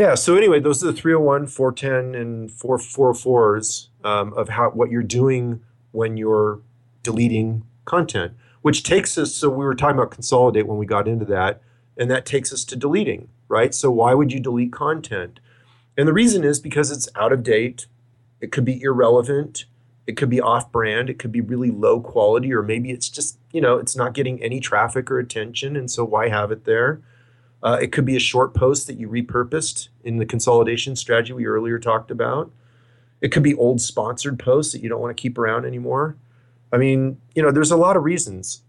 Yeah. So anyway, those are the 301, 410, and 444s um, of how what you're doing when you're deleting content. Which takes us. So we were talking about consolidate when we got into that, and that takes us to deleting, right? So why would you delete content? And the reason is because it's out of date. It could be irrelevant. It could be off brand. It could be really low quality, or maybe it's just, you know, it's not getting any traffic or attention. And so why have it there? Uh, it could be a short post that you repurposed in the consolidation strategy we earlier talked about. It could be old sponsored posts that you don't want to keep around anymore. I mean, you know, there's a lot of reasons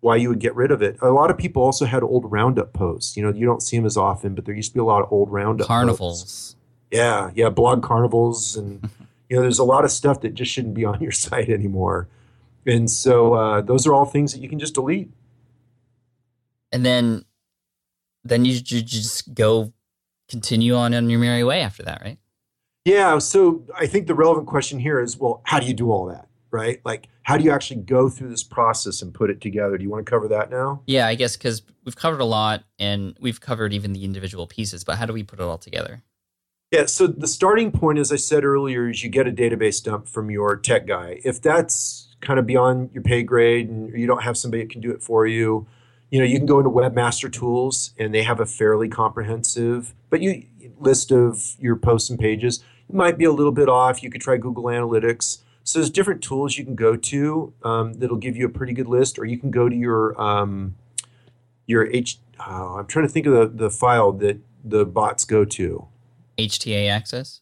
why you would get rid of it. A lot of people also had old roundup posts. You know, you don't see them as often, but there used to be a lot of old roundup carnivals. Posts. Yeah, yeah, blog carnivals, and you know, there's a lot of stuff that just shouldn't be on your site anymore. And so uh, those are all things that you can just delete. And then then you, you just go continue on on your merry way after that, right? Yeah. So I think the relevant question here is, well, how do you do all that, right? Like, how do you actually go through this process and put it together? Do you want to cover that now? Yeah, I guess because we've covered a lot and we've covered even the individual pieces, but how do we put it all together? Yeah, so the starting point, as I said earlier, is you get a database dump from your tech guy. If that's kind of beyond your pay grade and you don't have somebody that can do it for you, you know you can go into webmaster tools and they have a fairly comprehensive but you list of your posts and pages it might be a little bit off you could try google analytics so there's different tools you can go to um, that'll give you a pretty good list or you can go to your um, your h oh, i'm trying to think of the, the file that the bots go to hta access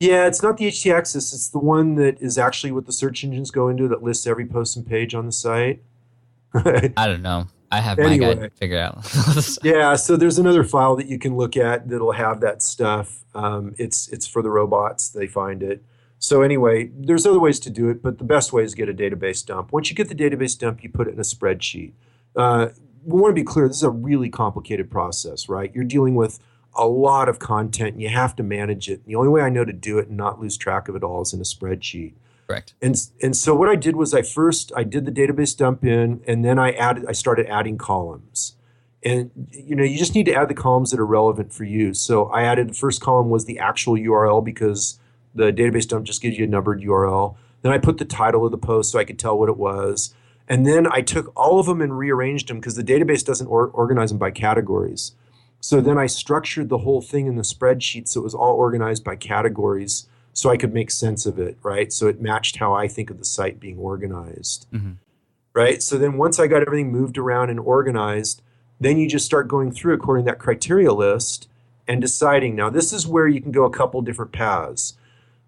yeah, it's not the HTA access. It's the one that is actually what the search engines go into that lists every post and page on the site. I don't know. I have anyway, my guide figured out. yeah, so there's another file that you can look at that'll have that stuff. Um, it's it's for the robots. They find it. So anyway, there's other ways to do it, but the best way is get a database dump. Once you get the database dump, you put it in a spreadsheet. Uh, we want to be clear. This is a really complicated process, right? You're dealing with a lot of content, and you have to manage it. The only way I know to do it and not lose track of it all is in a spreadsheet. Correct. And and so what I did was I first I did the database dump in, and then I added I started adding columns. And you know you just need to add the columns that are relevant for you. So I added the first column was the actual URL because the database dump just gives you a numbered URL. Then I put the title of the post so I could tell what it was. And then I took all of them and rearranged them because the database doesn't or- organize them by categories. So then I structured the whole thing in the spreadsheet so it was all organized by categories so I could make sense of it, right? So it matched how I think of the site being organized, mm-hmm. right? So then once I got everything moved around and organized, then you just start going through according to that criteria list and deciding. Now, this is where you can go a couple different paths.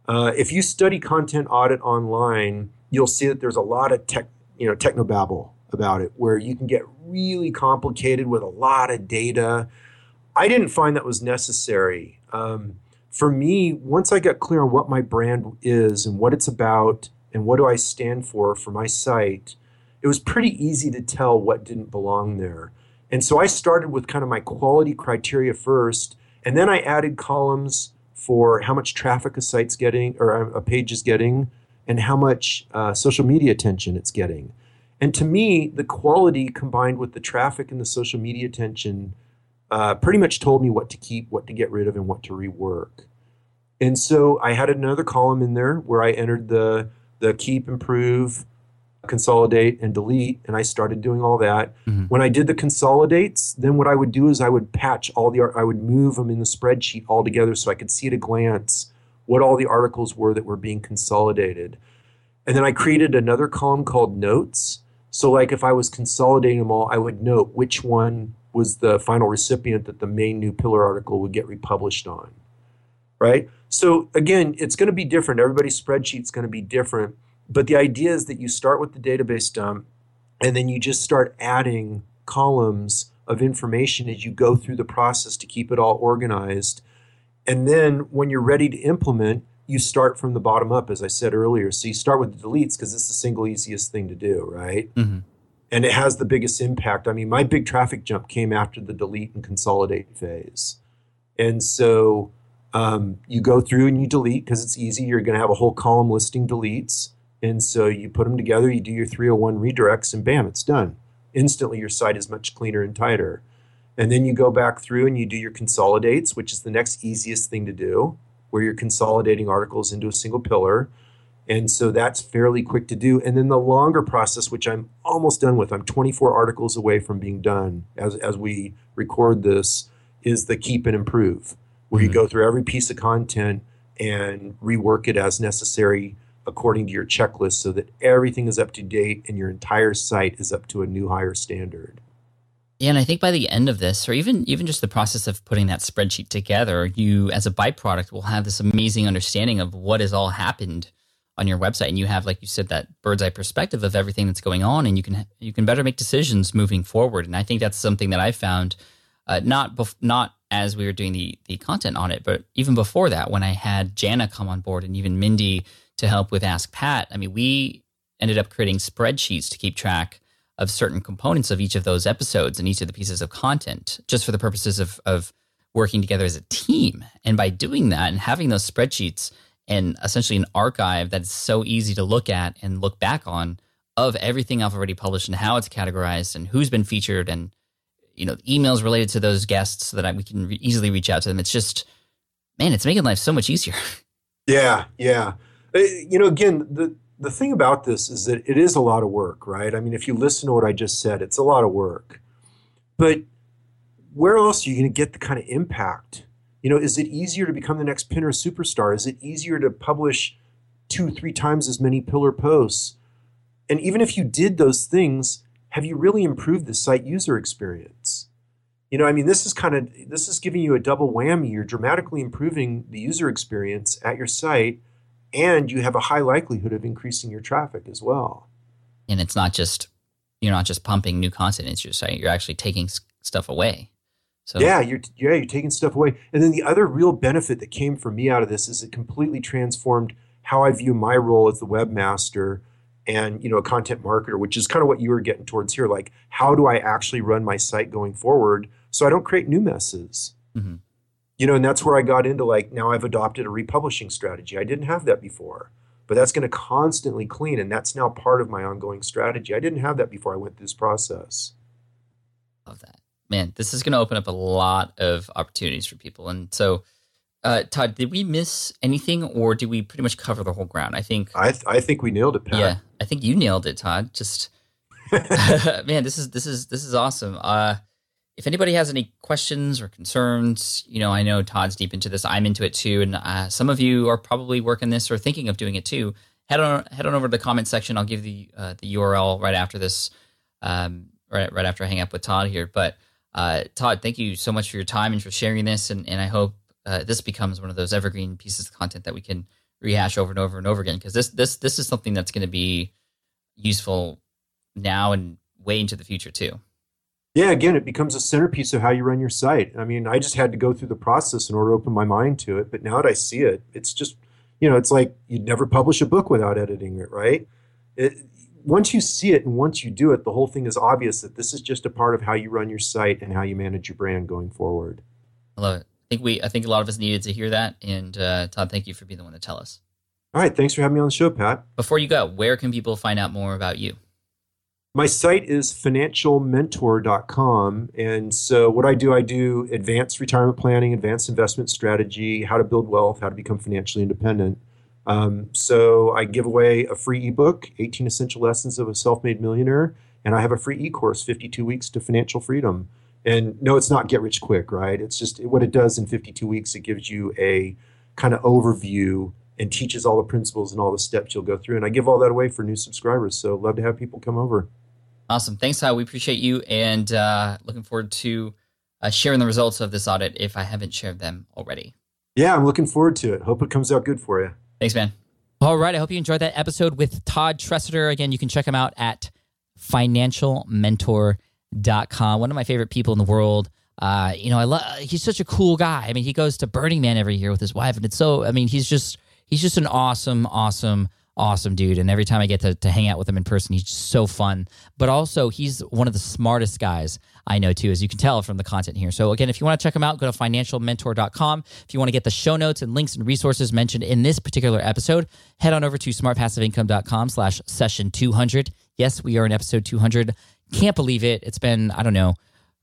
Uh, if you study content audit online, you'll see that there's a lot of tech, you know, technobabble about it, where you can get really complicated with a lot of data. I didn't find that was necessary. Um, for me, once I got clear on what my brand is and what it's about and what do I stand for for my site, it was pretty easy to tell what didn't belong there. And so I started with kind of my quality criteria first, and then I added columns for how much traffic a site's getting or a page is getting and how much uh, social media attention it's getting. And to me, the quality combined with the traffic and the social media attention uh, pretty much told me what to keep, what to get rid of, and what to rework. And so I had another column in there where I entered the the keep, improve, consolidate, and delete, and I started doing all that. Mm-hmm. When I did the consolidates, then what I would do is I would patch all the art, I would move them in the spreadsheet all together so I could see at a glance what all the articles were that were being consolidated. And then I created another column called notes. So like if I was consolidating them all, I would note which one was the final recipient that the main new pillar article would get republished on. Right? So again, it's going to be different. Everybody's spreadsheet is going to be different. But the idea is that you start with the database dump and then you just start adding columns of information as you go through the process to keep it all organized. And then when you're ready to implement, you start from the bottom up, as I said earlier. So you start with the deletes because it's the single easiest thing to do, right? Mm-hmm. And it has the biggest impact. I mean, my big traffic jump came after the delete and consolidate phase. And so um, you go through and you delete because it's easy. You're going to have a whole column listing deletes. And so you put them together, you do your 301 redirects, and bam, it's done. Instantly, your site is much cleaner and tighter. And then you go back through and you do your consolidates, which is the next easiest thing to do, where you're consolidating articles into a single pillar. And so that's fairly quick to do. And then the longer process, which I'm almost done with, I'm 24 articles away from being done as, as we record this, is the keep and improve where mm-hmm. you go through every piece of content and rework it as necessary according to your checklist so that everything is up to date and your entire site is up to a new higher standard. Yeah, and I think by the end of this, or even even just the process of putting that spreadsheet together, you as a byproduct will have this amazing understanding of what has all happened on your website, and you have, like you said, that bird's eye perspective of everything that's going on, and you can you can better make decisions moving forward. And I think that's something that I found, uh, not bef- not as we were doing the the content audit, but even before that, when I had Jana come on board and even Mindy to help with Ask Pat, I mean, we ended up creating spreadsheets to keep track of certain components of each of those episodes and each of the pieces of content, just for the purposes of of working together as a team. And by doing that and having those spreadsheets and essentially an archive that's so easy to look at and look back on of everything I've already published and how it's categorized and who's been featured and you know emails related to those guests so that I, we can re- easily reach out to them. It's just man, it's making life so much easier. Yeah, yeah. Uh, you know, again, the the thing about this is that it is a lot of work, right? I mean, if you listen to what I just said, it's a lot of work. But where else are you going to get the kind of impact? You know, is it easier to become the next Pinner superstar? Is it easier to publish two, three times as many pillar posts? And even if you did those things, have you really improved the site user experience? You know, I mean, this is kind of this is giving you a double whammy. You're dramatically improving the user experience at your site, and you have a high likelihood of increasing your traffic as well. And it's not just you're not just pumping new content into your site; you're actually taking stuff away. So yeah, you're yeah you're taking stuff away. And then the other real benefit that came for me out of this is it completely transformed how I view my role as the webmaster and you know a content marketer which is kind of what you were getting towards here like how do i actually run my site going forward so i don't create new messes? Mm-hmm. you know and that's where i got into like now i've adopted a republishing strategy. I didn't have that before but that's going to constantly clean and that's now part of my ongoing strategy. I didn't have that before i went through this process. Love that man this is going to open up a lot of opportunities for people and so uh, Todd, did we miss anything, or did we pretty much cover the whole ground? I think I th- I think we nailed it, Pat. Yeah, I think you nailed it, Todd. Just man, this is this is this is awesome. Uh, if anybody has any questions or concerns, you know, I know Todd's deep into this. I'm into it too, and uh, some of you are probably working this or thinking of doing it too. Head on head on over to the comment section. I'll give the uh, the URL right after this, um, right right after I hang up with Todd here. But uh, Todd, thank you so much for your time and for sharing this, and, and I hope uh, this becomes one of those evergreen pieces of content that we can rehash over and over and over again because this this this is something that's going to be useful now and way into the future too. Yeah, again, it becomes a centerpiece of how you run your site. I mean, I just had to go through the process in order to open my mind to it, but now that I see it, it's just you know, it's like you'd never publish a book without editing it, right? It, once you see it and once you do it, the whole thing is obvious that this is just a part of how you run your site and how you manage your brand going forward. I love it. I think we, I think a lot of us needed to hear that. And uh, Todd, thank you for being the one to tell us. All right, thanks for having me on the show, Pat. Before you go, where can people find out more about you? My site is financialmentor.com. And so, what I do, I do advanced retirement planning, advanced investment strategy, how to build wealth, how to become financially independent. Um, so, I give away a free ebook, 18 Essential Lessons of a Self Made Millionaire. And I have a free e course, 52 Weeks to Financial Freedom. And no, it's not get rich quick, right? It's just what it does in 52 weeks. It gives you a kind of overview and teaches all the principles and all the steps you'll go through. And I give all that away for new subscribers. So love to have people come over. Awesome. Thanks, Hal. We appreciate you and uh, looking forward to uh, sharing the results of this audit if I haven't shared them already. Yeah, I'm looking forward to it. Hope it comes out good for you. Thanks, man. All right. I hope you enjoyed that episode with Todd Tresidder. Again, you can check him out at financialmentor.com. One of my favorite people in the world. Uh, you know, I love. He's such a cool guy. I mean, he goes to Burning Man every year with his wife, and it's so. I mean, he's just he's just an awesome, awesome, awesome dude. And every time I get to, to hang out with him in person, he's just so fun. But also, he's one of the smartest guys I know too, as you can tell from the content here. So again, if you want to check him out, go to financialmentor.com. If you want to get the show notes and links and resources mentioned in this particular episode, head on over to smartpassiveincome.com slash session 200. Yes, we are in episode 200. Can't believe it. It's been, I don't know,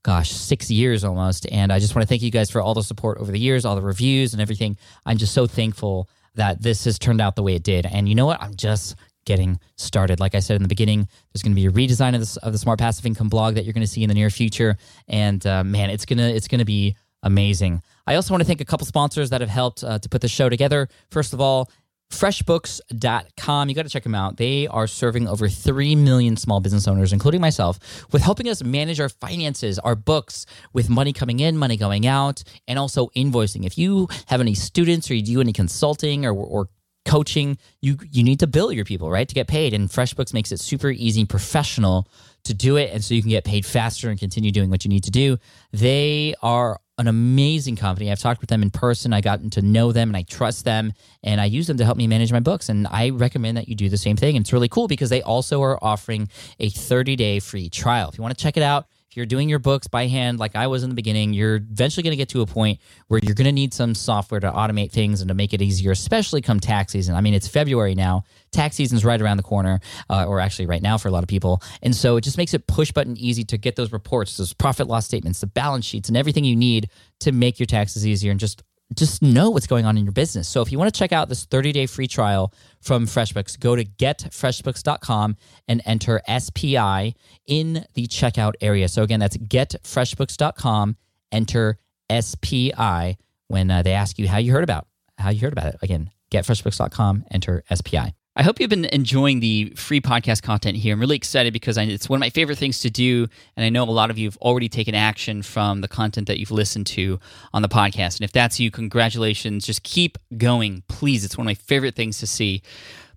gosh, six years almost. And I just want to thank you guys for all the support over the years, all the reviews and everything. I'm just so thankful that this has turned out the way it did. And you know what? I'm just getting started. Like I said in the beginning, there's going to be a redesign of, of the Smart Passive Income blog that you're going to see in the near future, and uh, man, it's gonna it's gonna be amazing. I also want to thank a couple sponsors that have helped uh, to put the show together. First of all, freshbooks.com. You got to check them out. They are serving over 3 million small business owners, including myself, with helping us manage our finances, our books, with money coming in, money going out, and also invoicing. If you have any students or you do any consulting or, or coaching, you you need to bill your people, right? To get paid. And FreshBooks makes it super easy, professional to do it. And so you can get paid faster and continue doing what you need to do. They are an amazing company. I've talked with them in person. I gotten to know them and I trust them and I use them to help me manage my books. And I recommend that you do the same thing. And it's really cool because they also are offering a 30 day free trial. If you want to check it out, you're doing your books by hand, like I was in the beginning, you're eventually going to get to a point where you're going to need some software to automate things and to make it easier, especially come tax season. I mean, it's February now. Tax season's right around the corner, uh, or actually right now for a lot of people. And so it just makes it push button easy to get those reports, those profit loss statements, the balance sheets, and everything you need to make your taxes easier and just just know what's going on in your business. So if you want to check out this 30-day free trial from FreshBooks, go to getfreshbooks.com and enter SPI in the checkout area. So again, that's getfreshbooks.com, enter SPI when uh, they ask you how you heard about how you heard about it. Again, getfreshbooks.com, enter SPI. I hope you've been enjoying the free podcast content here. I'm really excited because I, it's one of my favorite things to do. And I know a lot of you have already taken action from the content that you've listened to on the podcast. And if that's you, congratulations. Just keep going, please. It's one of my favorite things to see.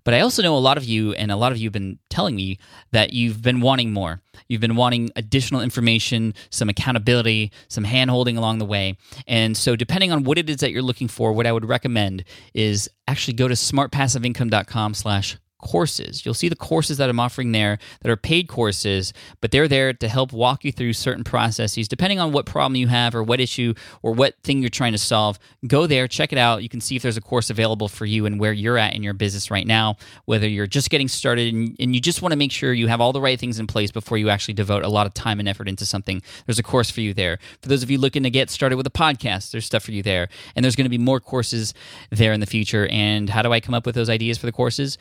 But I also know a lot of you, and a lot of you have been telling me that you've been wanting more. You've been wanting additional information, some accountability, some hand holding along the way. And so, depending on what it is that you're looking for, what I would recommend is actually go to smartpassiveincome.com slash courses. You'll see the courses that I'm offering there that are paid courses, but they're there to help walk you through certain processes depending on what problem you have or what issue or what thing you're trying to solve. Go there, check it out. You can see if there's a course available for you and where you're at in your business right now, whether you're just getting started and, and you just want to make sure you have all the right things in place before you actually devote a lot of time and effort into something. There's a course for you there. For those of you looking to get started with a podcast, there's stuff for you there. And there's going to be more courses there in the future. And how do I come up with those ideas for the courses?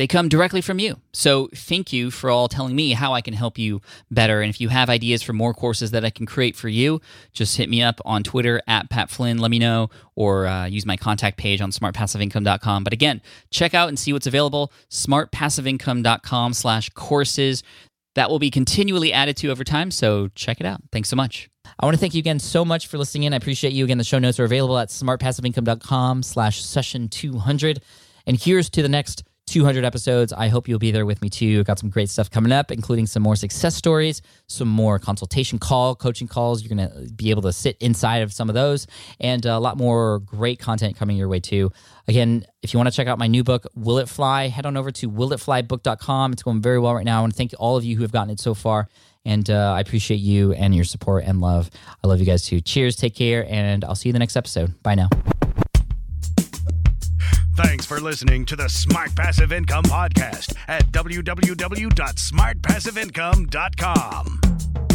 They come directly from you. So thank you for all telling me how I can help you better. And if you have ideas for more courses that I can create for you, just hit me up on Twitter at Pat Flynn. Let me know, or uh, use my contact page on smartpassiveincome.com. But again, check out and see what's available. Smartpassiveincome.com slash courses. That will be continually added to over time. So check it out. Thanks so much. I want to thank you again so much for listening in. I appreciate you. Again, the show notes are available at smartpassiveincome.com slash session 200. And here's to the next 200 episodes. I hope you'll be there with me too. Got some great stuff coming up, including some more success stories, some more consultation call, coaching calls. You're going to be able to sit inside of some of those, and a lot more great content coming your way too. Again, if you want to check out my new book, Will It Fly, head on over to willitflybook.com. It's going very well right now. I want to thank all of you who have gotten it so far. And uh, I appreciate you and your support and love. I love you guys too. Cheers, take care, and I'll see you in the next episode. Bye now. Thanks for listening to the Smart Passive Income Podcast at www.smartpassiveincome.com.